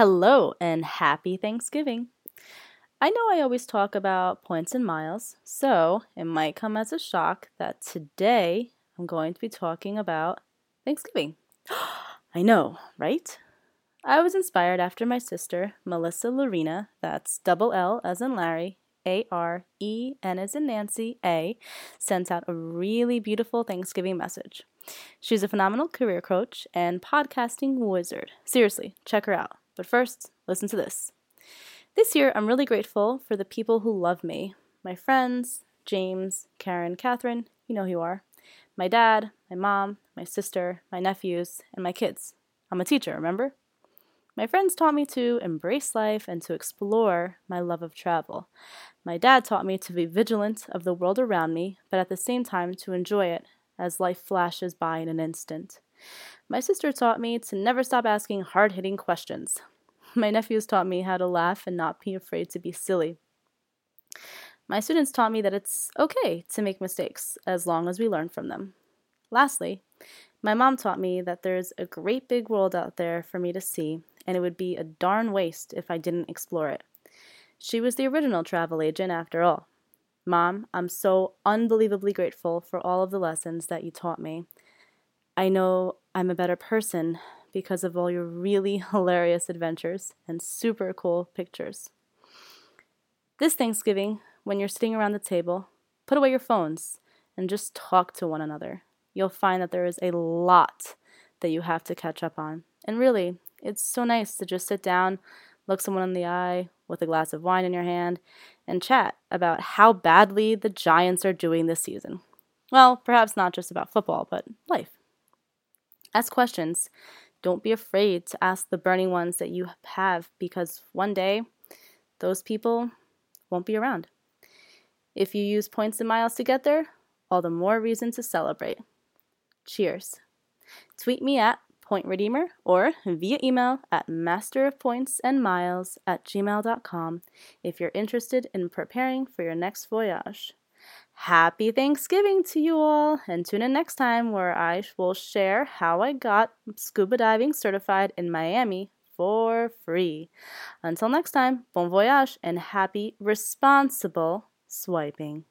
Hello and happy Thanksgiving. I know I always talk about points and miles, so it might come as a shock that today I'm going to be talking about Thanksgiving. I know, right? I was inspired after my sister, Melissa Llarena, that's double L as in Larry, A R E N as in Nancy, A, sent out a really beautiful Thanksgiving message. She's a phenomenal career coach and podcasting wizard. Seriously, check her out. But first, listen to this. This year, I'm really grateful for the people who love me my friends, James, Karen, Catherine, you know who you are, my dad, my mom, my sister, my nephews, and my kids. I'm a teacher, remember? My friends taught me to embrace life and to explore my love of travel. My dad taught me to be vigilant of the world around me, but at the same time to enjoy it as life flashes by in an instant. My sister taught me to never stop asking hard hitting questions. My nephews taught me how to laugh and not be afraid to be silly. My students taught me that it's okay to make mistakes as long as we learn from them. Lastly, my mom taught me that there's a great big world out there for me to see, and it would be a darn waste if I didn't explore it. She was the original travel agent, after all. Mom, I'm so unbelievably grateful for all of the lessons that you taught me. I know I'm a better person because of all your really hilarious adventures and super cool pictures. This Thanksgiving, when you're sitting around the table, put away your phones and just talk to one another. You'll find that there is a lot that you have to catch up on. And really, it's so nice to just sit down, look someone in the eye with a glass of wine in your hand, and chat about how badly the Giants are doing this season. Well, perhaps not just about football, but life. Ask questions. Don't be afraid to ask the burning ones that you have because one day those people won't be around. If you use points and miles to get there, all the more reason to celebrate. Cheers. Tweet me at Point Redeemer or via email at masterofpointsandmiles at gmail.com if you're interested in preparing for your next voyage. Happy Thanksgiving to you all, and tune in next time where I will share how I got scuba diving certified in Miami for free. Until next time, bon voyage and happy responsible swiping.